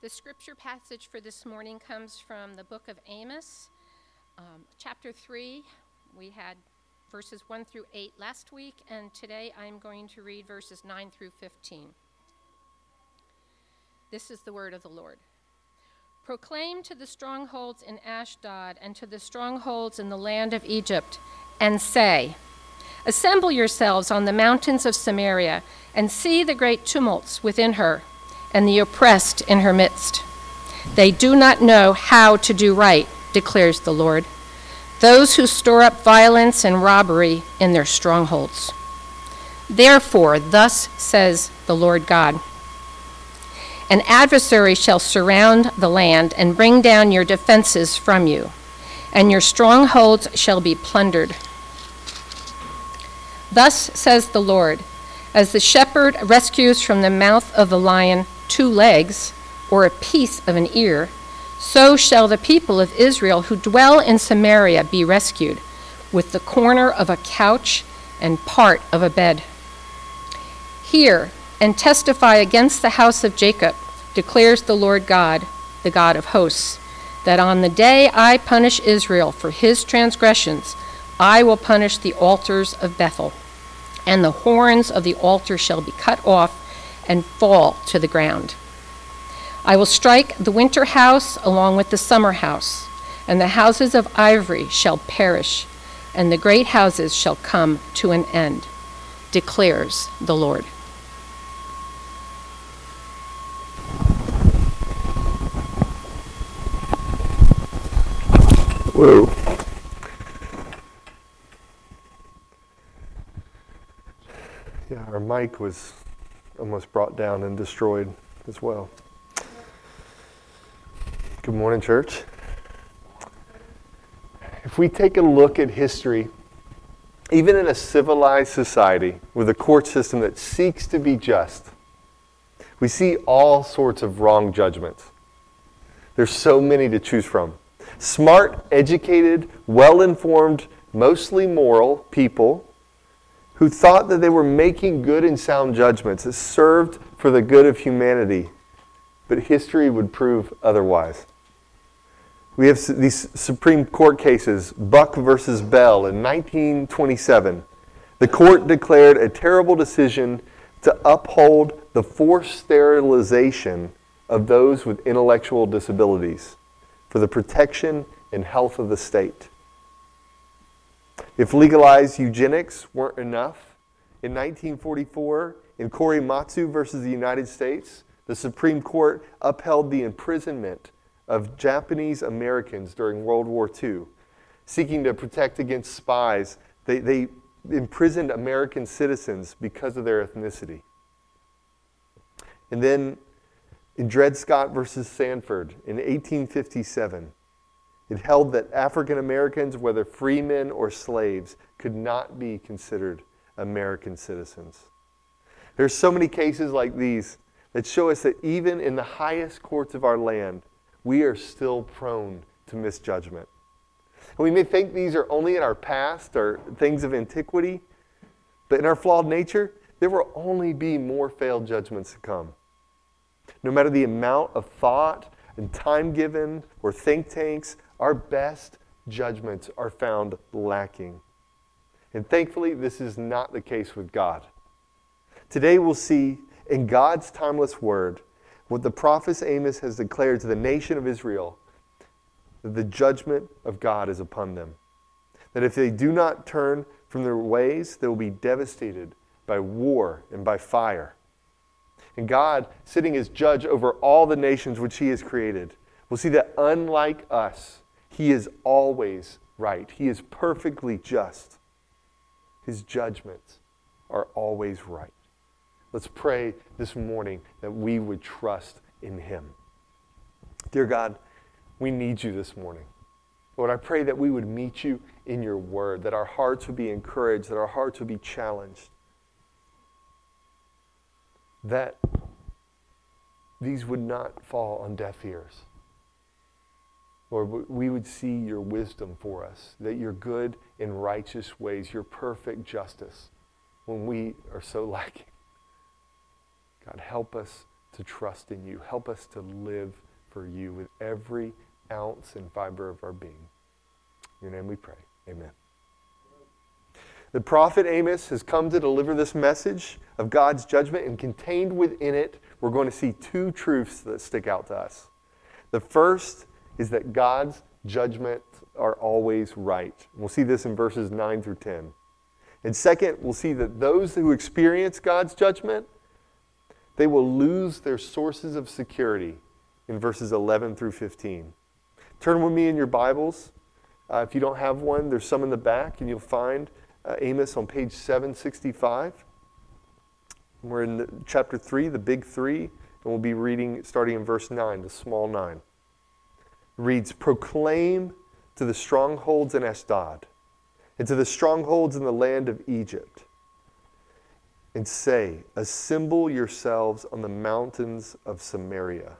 The scripture passage for this morning comes from the book of Amos, um, chapter 3. We had verses 1 through 8 last week, and today I'm going to read verses 9 through 15. This is the word of the Lord. Proclaim to the strongholds in Ashdod and to the strongholds in the land of Egypt, and say, Assemble yourselves on the mountains of Samaria, and see the great tumults within her and the oppressed in her midst. They do not know how to do right, declares the Lord. Those who store up violence and robbery in their strongholds. Therefore, thus says the Lord God An adversary shall surround the land and bring down your defenses from you, and your strongholds shall be plundered. Thus says the Lord As the shepherd rescues from the mouth of the lion two legs, or a piece of an ear, so shall the people of Israel who dwell in Samaria be rescued, with the corner of a couch and part of a bed. Hear and testify against the house of Jacob, declares the Lord God, the God of hosts, that on the day I punish Israel for his transgressions, I will punish the altars of Bethel, and the horns of the altar shall be cut off and fall to the ground. I will strike the winter house along with the summer house, and the houses of ivory shall perish, and the great houses shall come to an end, declares the Lord. Whoa. Yeah, our mic was almost brought down and destroyed as well. Good morning, church. If we take a look at history, even in a civilized society with a court system that seeks to be just, we see all sorts of wrong judgments. There's so many to choose from. Smart, educated, well informed, mostly moral people who thought that they were making good and sound judgments that served for the good of humanity, but history would prove otherwise. We have these Supreme Court cases, Buck versus Bell in 1927. The court declared a terrible decision to uphold the forced sterilization of those with intellectual disabilities for the protection and health of the state. If legalized eugenics weren't enough, in 1944, in Korematsu versus the United States, the Supreme Court upheld the imprisonment of Japanese Americans during World War II, seeking to protect against spies. They, they imprisoned American citizens because of their ethnicity. And then in Dred Scott versus Sandford in 1857, it held that African Americans, whether freemen or slaves, could not be considered American citizens. There's so many cases like these that show us that even in the highest courts of our land, we are still prone to misjudgment. And we may think these are only in our past or things of antiquity, but in our flawed nature, there will only be more failed judgments to come. No matter the amount of thought and time given or think tanks our best judgments are found lacking. And thankfully, this is not the case with God. Today, we'll see in God's timeless word what the prophet Amos has declared to the nation of Israel that the judgment of God is upon them. That if they do not turn from their ways, they will be devastated by war and by fire. And God, sitting as judge over all the nations which He has created, will see that unlike us, he is always right. He is perfectly just. His judgments are always right. Let's pray this morning that we would trust in Him. Dear God, we need you this morning. Lord, I pray that we would meet you in your word, that our hearts would be encouraged, that our hearts would be challenged, that these would not fall on deaf ears. Lord, we would see your wisdom for us, that your good and righteous ways, your perfect justice, when we are so lacking. God, help us to trust in you. Help us to live for you with every ounce and fiber of our being. In your name we pray. Amen. The prophet Amos has come to deliver this message of God's judgment, and contained within it, we're going to see two truths that stick out to us. The first is that God's judgments are always right. We'll see this in verses 9 through 10. And second, we'll see that those who experience God's judgment, they will lose their sources of security in verses 11 through 15. Turn with me in your Bibles. Uh, if you don't have one, there's some in the back, and you'll find uh, Amos on page 765. We're in the, chapter 3, the big three, and we'll be reading starting in verse 9, the small 9. Reads Proclaim to the strongholds in Ashdod and to the strongholds in the land of Egypt, and say, Assemble yourselves on the mountains of Samaria.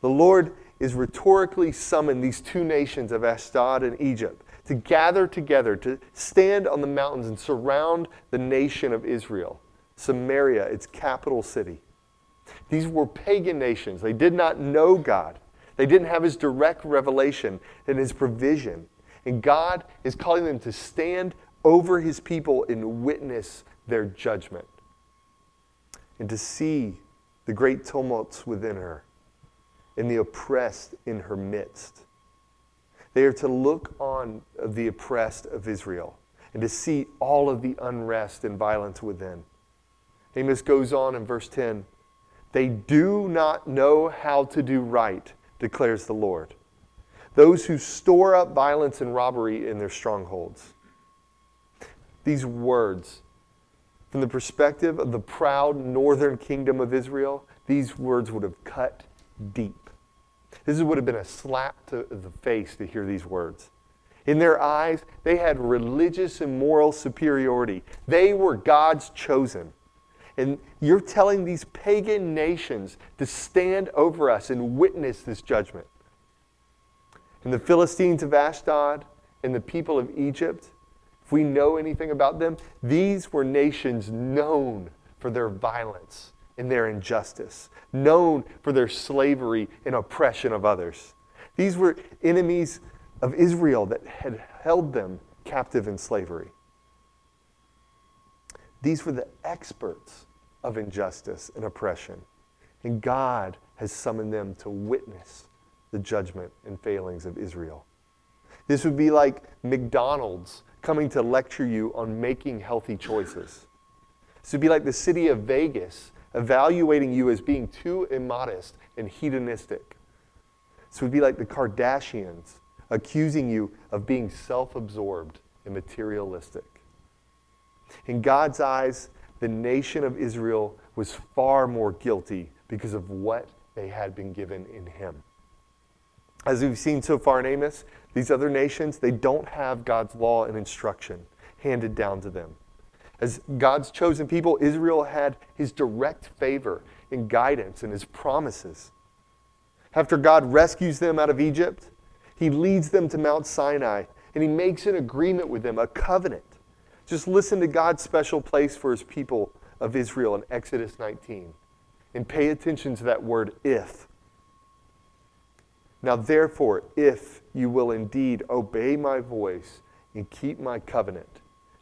The Lord is rhetorically summoned these two nations of Ashdod and Egypt to gather together, to stand on the mountains and surround the nation of Israel, Samaria, its capital city. These were pagan nations. They did not know God. They didn't have his direct revelation and his provision. And God is calling them to stand over his people and witness their judgment. And to see the great tumults within her and the oppressed in her midst. They are to look on the oppressed of Israel and to see all of the unrest and violence within. Amos goes on in verse 10 They do not know how to do right, declares the Lord those who store up violence and robbery in their strongholds. These words, from the perspective of the proud northern kingdom of Israel, these words would have cut deep. This would have been a slap to the face to hear these words. In their eyes, they had religious and moral superiority. They were God's chosen. And you're telling these pagan nations to stand over us and witness this judgment. And the Philistines of Ashdod and the people of Egypt, if we know anything about them, these were nations known for their violence and their injustice, known for their slavery and oppression of others. These were enemies of Israel that had held them captive in slavery. These were the experts of injustice and oppression. And God has summoned them to witness the judgment and failings of Israel. This would be like McDonald's coming to lecture you on making healthy choices. This would be like the city of Vegas evaluating you as being too immodest and hedonistic. This would be like the Kardashians accusing you of being self absorbed and materialistic. In God's eyes, the nation of Israel was far more guilty because of what they had been given in Him. As we've seen so far in Amos, these other nations, they don't have God's law and instruction handed down to them. As God's chosen people, Israel had his direct favor and guidance and his promises. After God rescues them out of Egypt, he leads them to Mount Sinai and he makes an agreement with them, a covenant. Just listen to God's special place for his people of Israel in Exodus 19 and pay attention to that word if. Now, therefore, if you will indeed obey my voice and keep my covenant,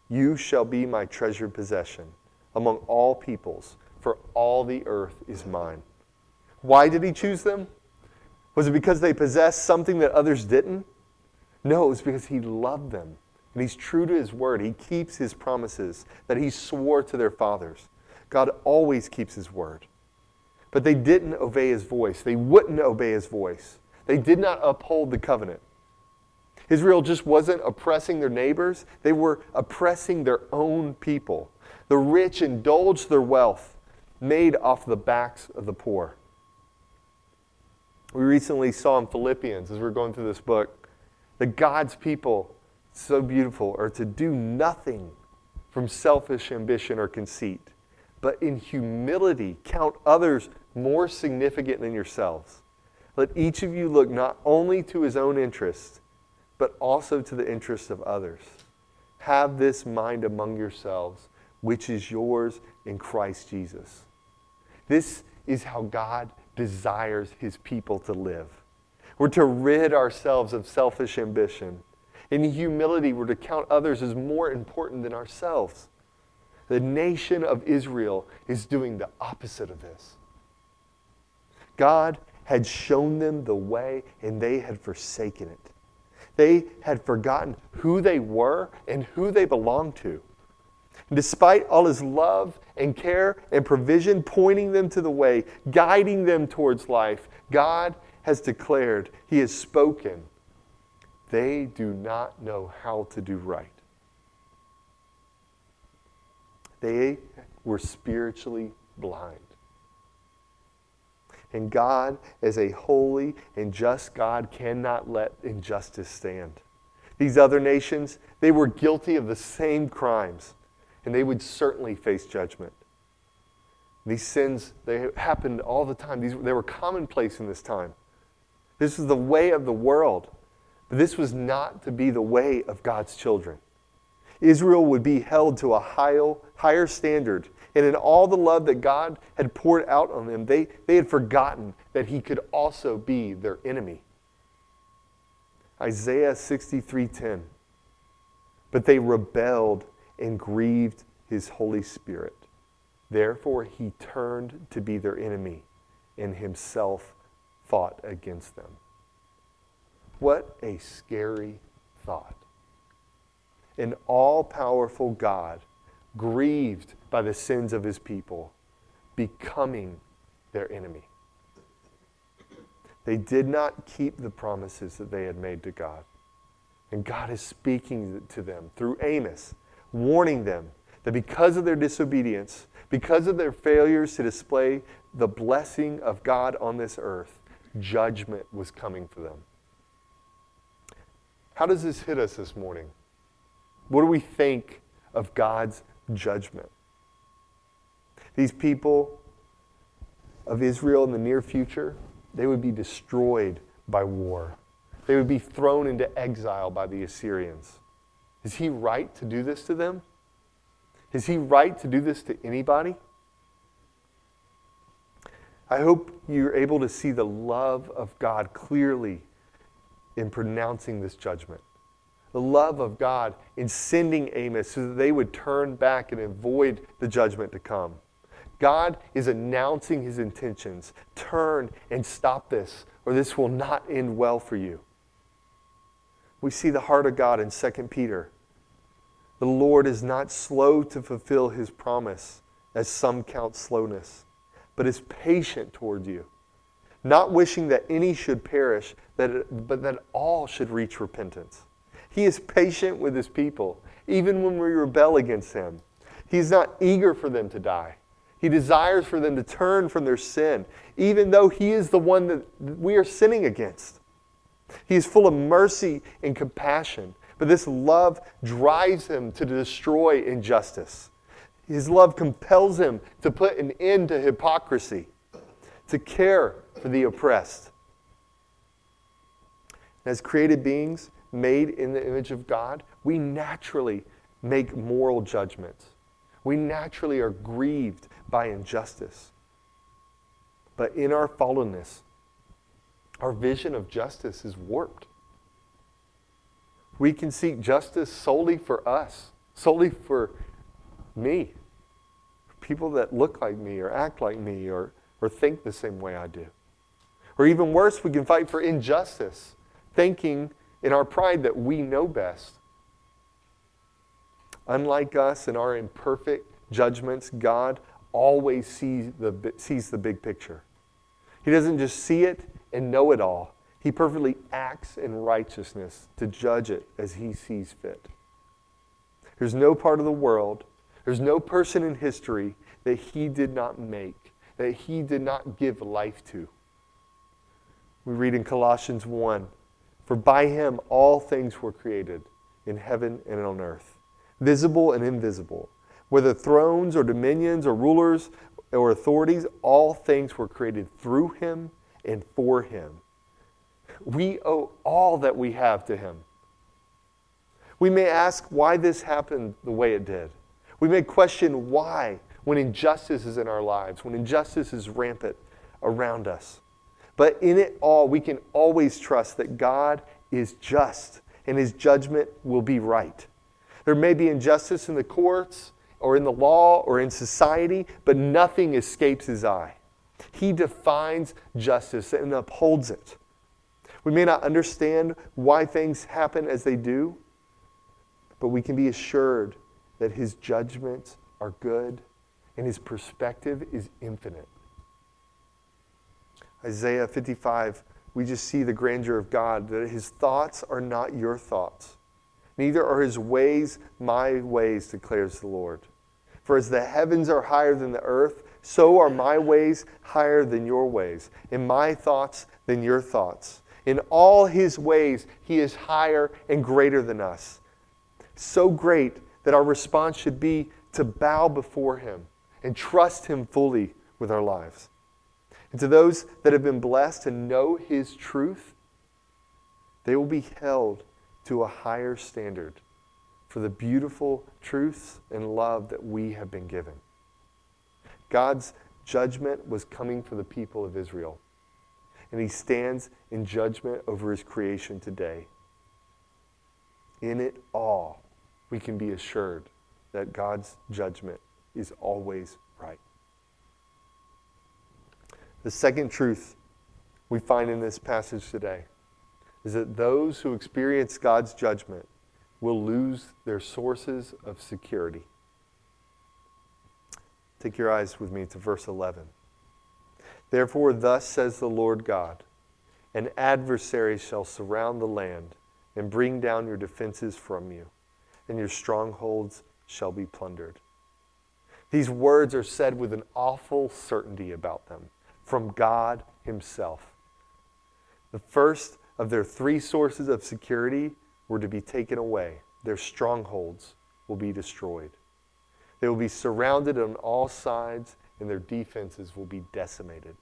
you shall be my treasured possession among all peoples, for all the earth is mine. Why did he choose them? Was it because they possessed something that others didn't? No, it was because he loved them. And he's true to his word. He keeps his promises that he swore to their fathers. God always keeps his word. But they didn't obey his voice, they wouldn't obey his voice. They did not uphold the covenant. Israel just wasn't oppressing their neighbors, they were oppressing their own people. The rich indulged their wealth made off the backs of the poor. We recently saw in Philippians, as we we're going through this book, that God's people, so beautiful, are to do nothing from selfish ambition or conceit, but in humility count others more significant than yourselves. Let each of you look not only to his own interests, but also to the interests of others. Have this mind among yourselves, which is yours in Christ Jesus. This is how God desires his people to live. We're to rid ourselves of selfish ambition. In humility, we're to count others as more important than ourselves. The nation of Israel is doing the opposite of this. God had shown them the way, and they had forsaken it. They had forgotten who they were and who they belonged to. Despite all his love and care and provision pointing them to the way, guiding them towards life, God has declared, He has spoken, they do not know how to do right. They were spiritually blind. And God, as a holy and just God, cannot let injustice stand. These other nations, they were guilty of the same crimes, and they would certainly face judgment. These sins, they happened all the time. These, they were commonplace in this time. This is the way of the world. But this was not to be the way of God's children. Israel would be held to a higher, standard. And in all the love that God had poured out on them, they, they had forgotten that He could also be their enemy. Isaiah 63:10. But they rebelled and grieved his Holy Spirit. Therefore he turned to be their enemy and himself fought against them. What a scary thought an all powerful God, grieved by the sins of his people, becoming their enemy. They did not keep the promises that they had made to God. And God is speaking to them through Amos, warning them that because of their disobedience, because of their failures to display the blessing of God on this earth, judgment was coming for them. How does this hit us this morning? What do we think of God's judgment? These people of Israel in the near future, they would be destroyed by war. They would be thrown into exile by the Assyrians. Is he right to do this to them? Is he right to do this to anybody? I hope you're able to see the love of God clearly in pronouncing this judgment the love of God in sending Amos so that they would turn back and avoid the judgment to come. God is announcing his intentions. Turn and stop this, or this will not end well for you. We see the heart of God in 2 Peter. The Lord is not slow to fulfill his promise, as some count slowness, but is patient toward you, not wishing that any should perish, that but that all should reach repentance. He is patient with his people, even when we rebel against him. He's not eager for them to die. He desires for them to turn from their sin, even though he is the one that we are sinning against. He is full of mercy and compassion, but this love drives him to destroy injustice. His love compels him to put an end to hypocrisy, to care for the oppressed. As created beings, made in the image of God, we naturally make moral judgments. We naturally are grieved by injustice. But in our fallenness, our vision of justice is warped. We can seek justice solely for us, solely for me, people that look like me or act like me or, or think the same way I do. Or even worse, we can fight for injustice, thinking in our pride that we know best. Unlike us in our imperfect judgments, God always sees the, sees the big picture. He doesn't just see it and know it all, He perfectly acts in righteousness to judge it as He sees fit. There's no part of the world, there's no person in history that He did not make, that He did not give life to. We read in Colossians 1 for by him all things were created, in heaven and on earth, visible and invisible. Whether thrones or dominions or rulers or authorities, all things were created through him and for him. We owe all that we have to him. We may ask why this happened the way it did. We may question why. when injustice is in our lives, when injustice is rampant around us. But in it all, we can always trust that God is just and his judgment will be right. There may be injustice in the courts or in the law or in society, but nothing escapes his eye. He defines justice and upholds it. We may not understand why things happen as they do, but we can be assured that his judgments are good and his perspective is infinite. Isaiah 55, we just see the grandeur of God, that his thoughts are not your thoughts. Neither are his ways my ways, declares the Lord. For as the heavens are higher than the earth, so are my ways higher than your ways, and my thoughts than your thoughts. In all his ways, he is higher and greater than us. So great that our response should be to bow before him and trust him fully with our lives. And to those that have been blessed to know his truth, they will be held to a higher standard for the beautiful truths and love that we have been given. God's judgment was coming for the people of Israel, and he stands in judgment over his creation today. In it all, we can be assured that God's judgment is always right. The second truth we find in this passage today is that those who experience God's judgment will lose their sources of security. Take your eyes with me to verse 11. Therefore, thus says the Lord God An adversary shall surround the land and bring down your defenses from you, and your strongholds shall be plundered. These words are said with an awful certainty about them from God Himself. The first of their three sources of security were to be taken away, their strongholds will be destroyed. They will be surrounded on all sides, and their defenses will be decimated.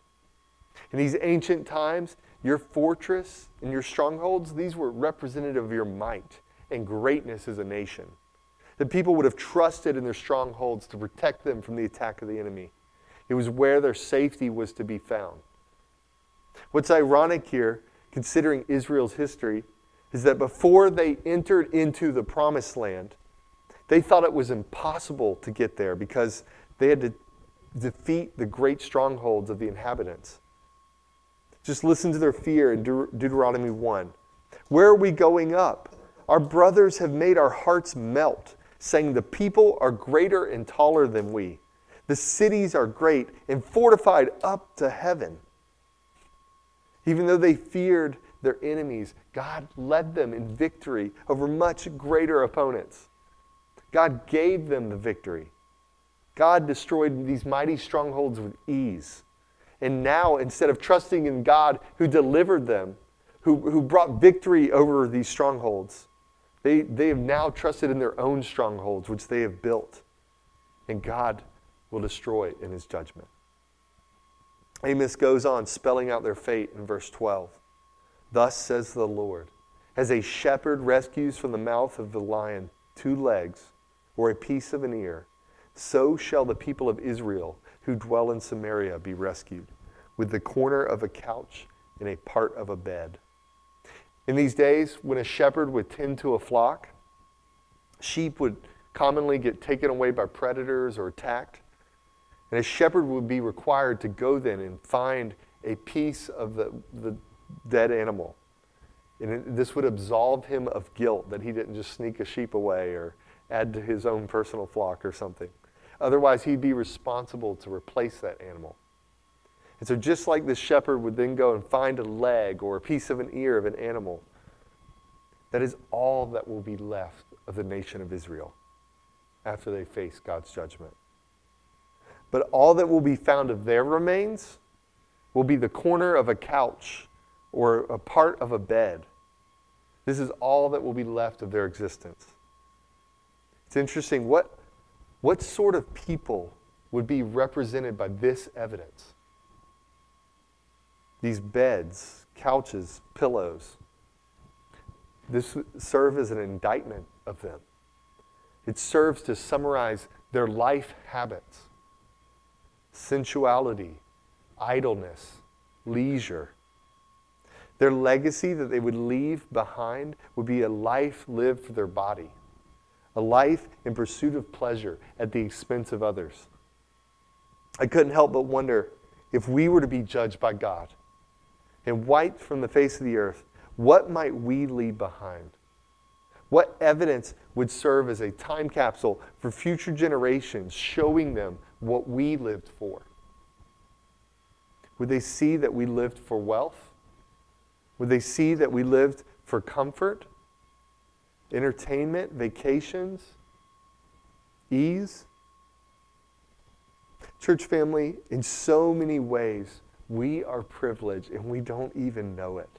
In these ancient times, your fortress and your strongholds, these were representative of your might and greatness as a nation. The people would have trusted in their strongholds to protect them from the attack of the enemy. It was where their safety was to be found. What's ironic here, considering Israel's history, is that before they entered into the promised land, they thought it was impossible to get there because they had to defeat the great strongholds of the inhabitants. Just listen to their fear in Deut- Deuteronomy 1. Where are we going up? Our brothers have made our hearts melt, saying, The people are greater and taller than we. The cities are great and fortified up to heaven. Even though they feared their enemies, God led them in victory over much greater opponents. God gave them the victory. God destroyed these mighty strongholds with ease. And now, instead of trusting in God who delivered them, who, who brought victory over these strongholds, they, they have now trusted in their own strongholds, which they have built. And God will destroy in his judgment. Amos goes on spelling out their fate in verse 12. Thus says the Lord, as a shepherd rescues from the mouth of the lion two legs or a piece of an ear, so shall the people of Israel who dwell in Samaria be rescued, with the corner of a couch and a part of a bed. In these days, when a shepherd would tend to a flock, sheep would commonly get taken away by predators or attacked. And a shepherd would be required to go then and find a piece of the, the dead animal. And this would absolve him of guilt that he didn't just sneak a sheep away or add to his own personal flock or something. Otherwise, he'd be responsible to replace that animal. And so, just like the shepherd would then go and find a leg or a piece of an ear of an animal, that is all that will be left of the nation of Israel after they face God's judgment. But all that will be found of their remains will be the corner of a couch or a part of a bed. This is all that will be left of their existence. It's interesting. What, what sort of people would be represented by this evidence? These beds, couches, pillows. This serve as an indictment of them. It serves to summarize their life habits. Sensuality, idleness, leisure. Their legacy that they would leave behind would be a life lived for their body, a life in pursuit of pleasure at the expense of others. I couldn't help but wonder if we were to be judged by God and wiped from the face of the earth, what might we leave behind? What evidence would serve as a time capsule for future generations, showing them what we lived for? Would they see that we lived for wealth? Would they see that we lived for comfort, entertainment, vacations, ease? Church family, in so many ways, we are privileged and we don't even know it.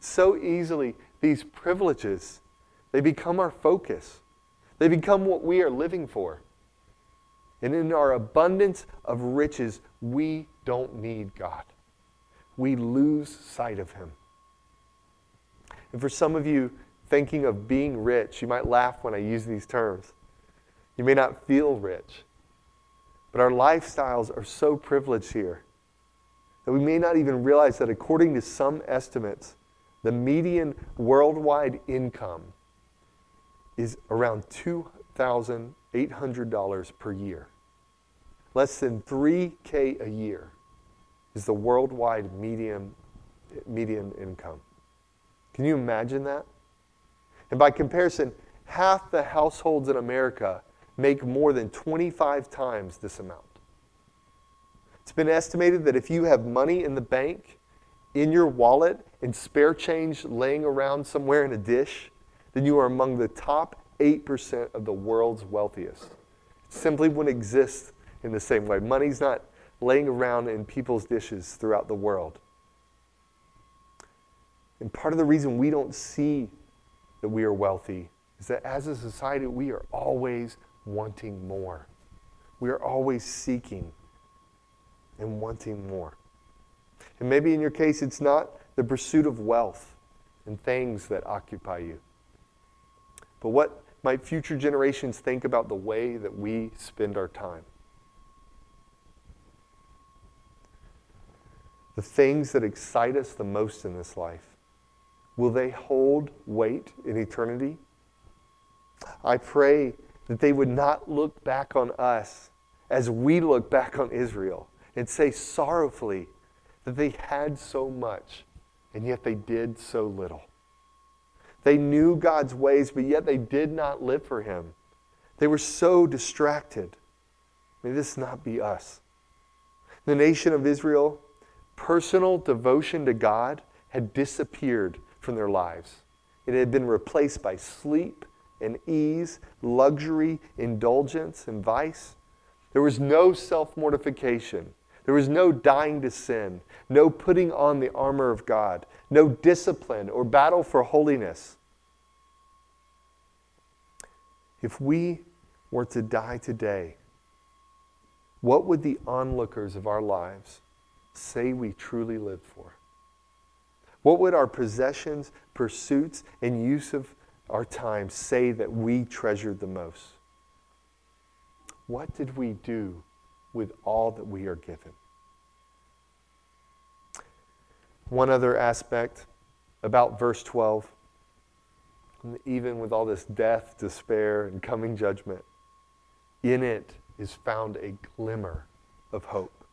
So easily, these privileges, they become our focus. They become what we are living for. And in our abundance of riches, we don't need God. We lose sight of Him. And for some of you thinking of being rich, you might laugh when I use these terms. You may not feel rich, but our lifestyles are so privileged here that we may not even realize that according to some estimates, the median worldwide income is around $2,800 per year. Less than 3K a year is the worldwide median, median income. Can you imagine that? And by comparison, half the households in America make more than 25 times this amount. It's been estimated that if you have money in the bank, in your wallet, and spare change laying around somewhere in a dish, then you are among the top 8% of the world's wealthiest. It simply wouldn't exist in the same way. Money's not laying around in people's dishes throughout the world. And part of the reason we don't see that we are wealthy is that as a society, we are always wanting more. We are always seeking and wanting more. And maybe in your case, it's not the pursuit of wealth and things that occupy you. But what might future generations think about the way that we spend our time? The things that excite us the most in this life, will they hold weight in eternity? I pray that they would not look back on us as we look back on Israel and say sorrowfully that they had so much and yet they did so little. They knew God's ways, but yet they did not live for Him. They were so distracted. May this not be us. The nation of Israel, personal devotion to God had disappeared from their lives. It had been replaced by sleep and ease, luxury, indulgence, and vice. There was no self mortification. There was no dying to sin, no putting on the armor of God, no discipline or battle for holiness. If we were to die today, what would the onlookers of our lives say we truly lived for? What would our possessions, pursuits, and use of our time say that we treasured the most? What did we do with all that we are given. One other aspect about verse 12, even with all this death, despair, and coming judgment, in it is found a glimmer of hope.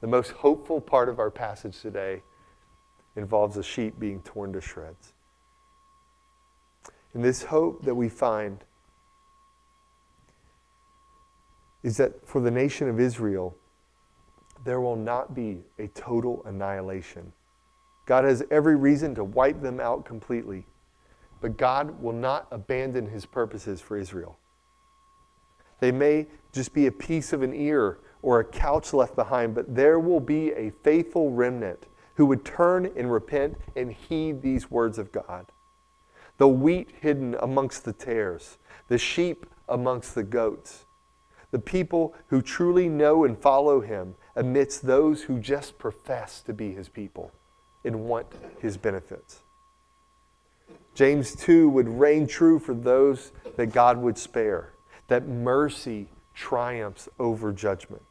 The most hopeful part of our passage today involves a sheep being torn to shreds. And this hope that we find is that for the nation of Israel, there will not be a total annihilation. God has every reason to wipe them out completely, but God will not abandon his purposes for Israel. They may just be a piece of an ear or a couch left behind, but there will be a faithful remnant who would turn and repent and heed these words of God. The wheat hidden amongst the tares, the sheep amongst the goats the people who truly know and follow him amidst those who just profess to be his people and want his benefits. James 2 would reign true for those that God would spare, that mercy triumphs over judgment.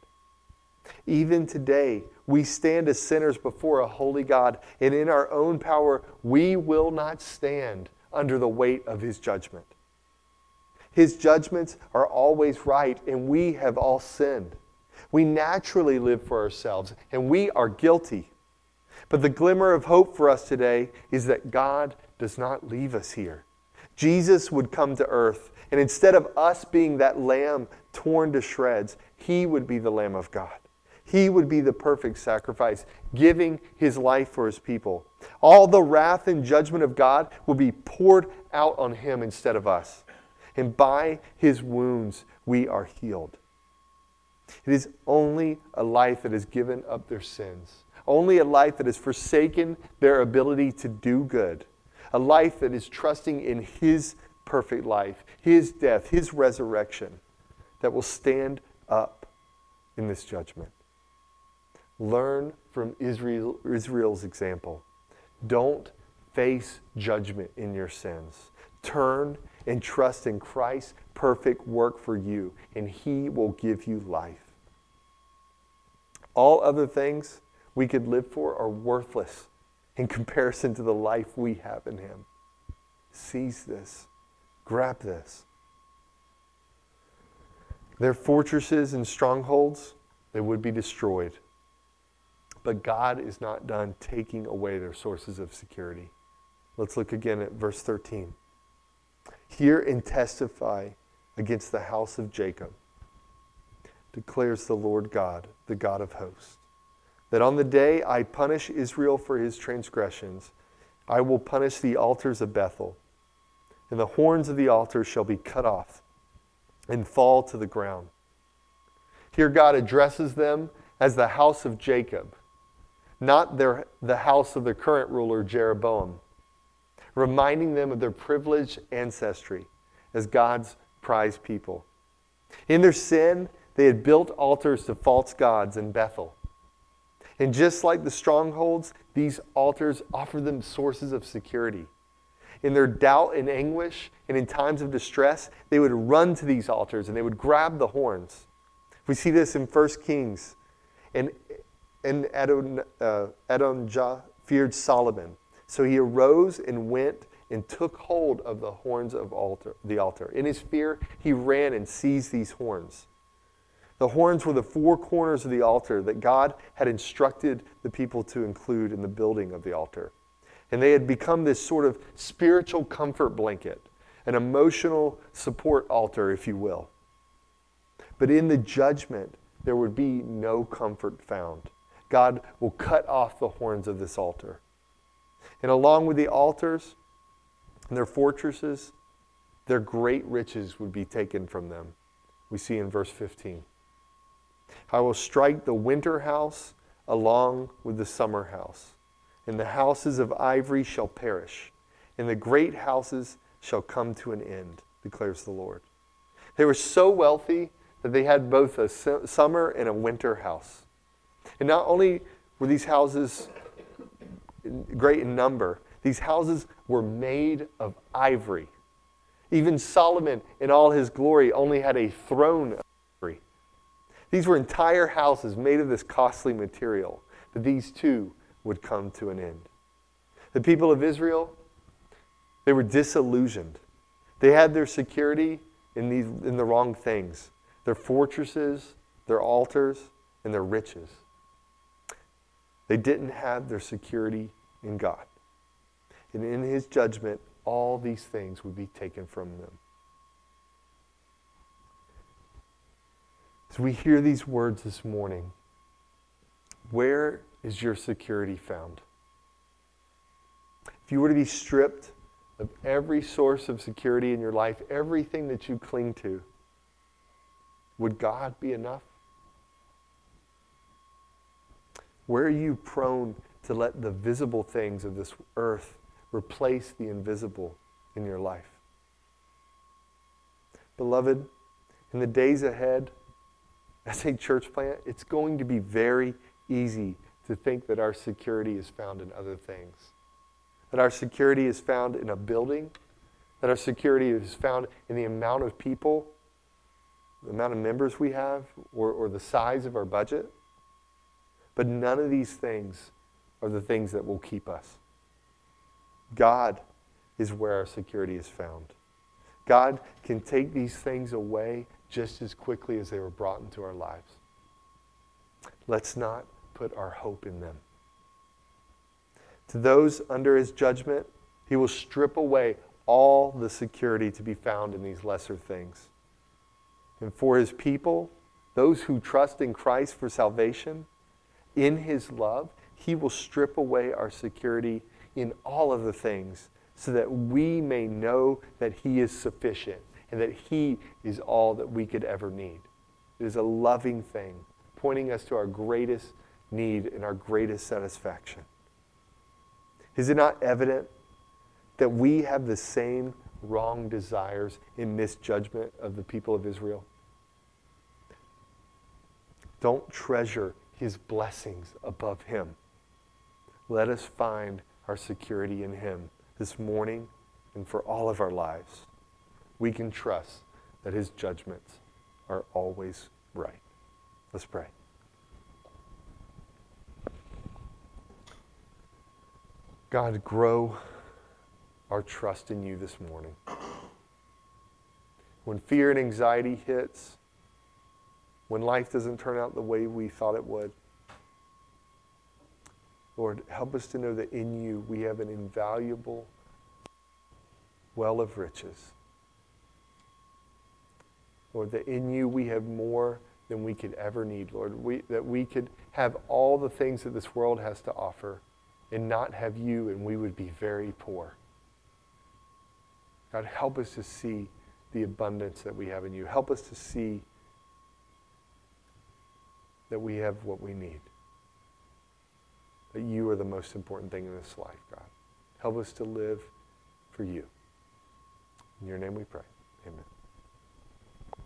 Even today, we stand as sinners before a holy God, and in our own power, we will not stand under the weight of his judgment. His judgments are always right, and we have all sinned. We naturally live for ourselves, and we are guilty. But the glimmer of hope for us today is that God does not leave us here. Jesus would come to earth, and instead of us being that lamb torn to shreds, he would be the Lamb of God. He would be the perfect sacrifice, giving his life for his people. All the wrath and judgment of God would be poured out on him instead of us. And by his wounds, we are healed. It is only a life that has given up their sins, only a life that has forsaken their ability to do good, a life that is trusting in his perfect life, his death, his resurrection, that will stand up in this judgment. Learn from Israel, Israel's example. Don't face judgment in your sins. Turn and trust in Christ's perfect work for you, and He will give you life. All other things we could live for are worthless in comparison to the life we have in Him. Seize this, grab this. Their fortresses and strongholds, they would be destroyed. But God is not done taking away their sources of security. Let's look again at verse 13. Hear and testify against the house of Jacob, declares the Lord God, the God of hosts, that on the day I punish Israel for his transgressions, I will punish the altars of Bethel, and the horns of the altar shall be cut off and fall to the ground. Here, God addresses them as the house of Jacob, not their, the house of the current ruler, Jeroboam, reminding them of their privileged ancestry as God's prized people. In their sin, they had built altars to false gods in Bethel. And just like the strongholds, these altars offer them sources of security. In their doubt and anguish, and in times of distress, they would run to these altars and they would grab the horns. We see this in 1 Kings. And and Adon, uh, Adonijah feared Solomon. So he arose and went and took hold of the horns of altar, the altar. In his fear, he ran and seized these horns. The horns were the four corners of the altar that God had instructed the people to include in the building of the altar. And they had become this sort of spiritual comfort blanket, an emotional support altar, if you will. But in the judgment, there would be no comfort found. God will cut off the horns of this altar. And along with the altars and their fortresses, their great riches would be taken from them. We see in verse 15. I will strike the winter house along with the summer house, and the houses of ivory shall perish, and the great houses shall come to an end, declares the Lord. They were so wealthy that they had both a summer and a winter house. And not only were these houses great in number, these houses were made of ivory. Even Solomon, in all his glory, only had a throne of ivory. These were entire houses made of this costly material, but these too would come to an end. The people of Israel, they were disillusioned. They had their security in, these, in the wrong things their fortresses, their altars, and their riches. They didn't have their security in God. And in his judgment, all these things would be taken from them. As we hear these words this morning, where is your security found? If you were to be stripped of every source of security in your life, everything that you cling to, would God be enough? Where are you prone to let the visible things of this earth replace the invisible in your life? Beloved, in the days ahead, as a church plant, it's going to be very easy to think that our security is found in other things. That our security is found in a building, that our security is found in the amount of people, the amount of members we have, or, or the size of our budget. But none of these things are the things that will keep us. God is where our security is found. God can take these things away just as quickly as they were brought into our lives. Let's not put our hope in them. To those under his judgment, he will strip away all the security to be found in these lesser things. And for his people, those who trust in Christ for salvation, in his love, he will strip away our security in all of the things so that we may know that he is sufficient and that he is all that we could ever need. It is a loving thing, pointing us to our greatest need and our greatest satisfaction. Is it not evident that we have the same wrong desires in misjudgment of the people of Israel? Don't treasure his blessings above him. Let us find our security in him this morning and for all of our lives. We can trust that his judgments are always right. Let's pray. God, grow our trust in you this morning. When fear and anxiety hits, when life doesn't turn out the way we thought it would, Lord, help us to know that in you we have an invaluable well of riches. Lord, that in you we have more than we could ever need, Lord. We, that we could have all the things that this world has to offer and not have you, and we would be very poor. God, help us to see the abundance that we have in you. Help us to see that we have what we need. That you are the most important thing in this life, God. Help us to live for you. In your name we pray. Amen.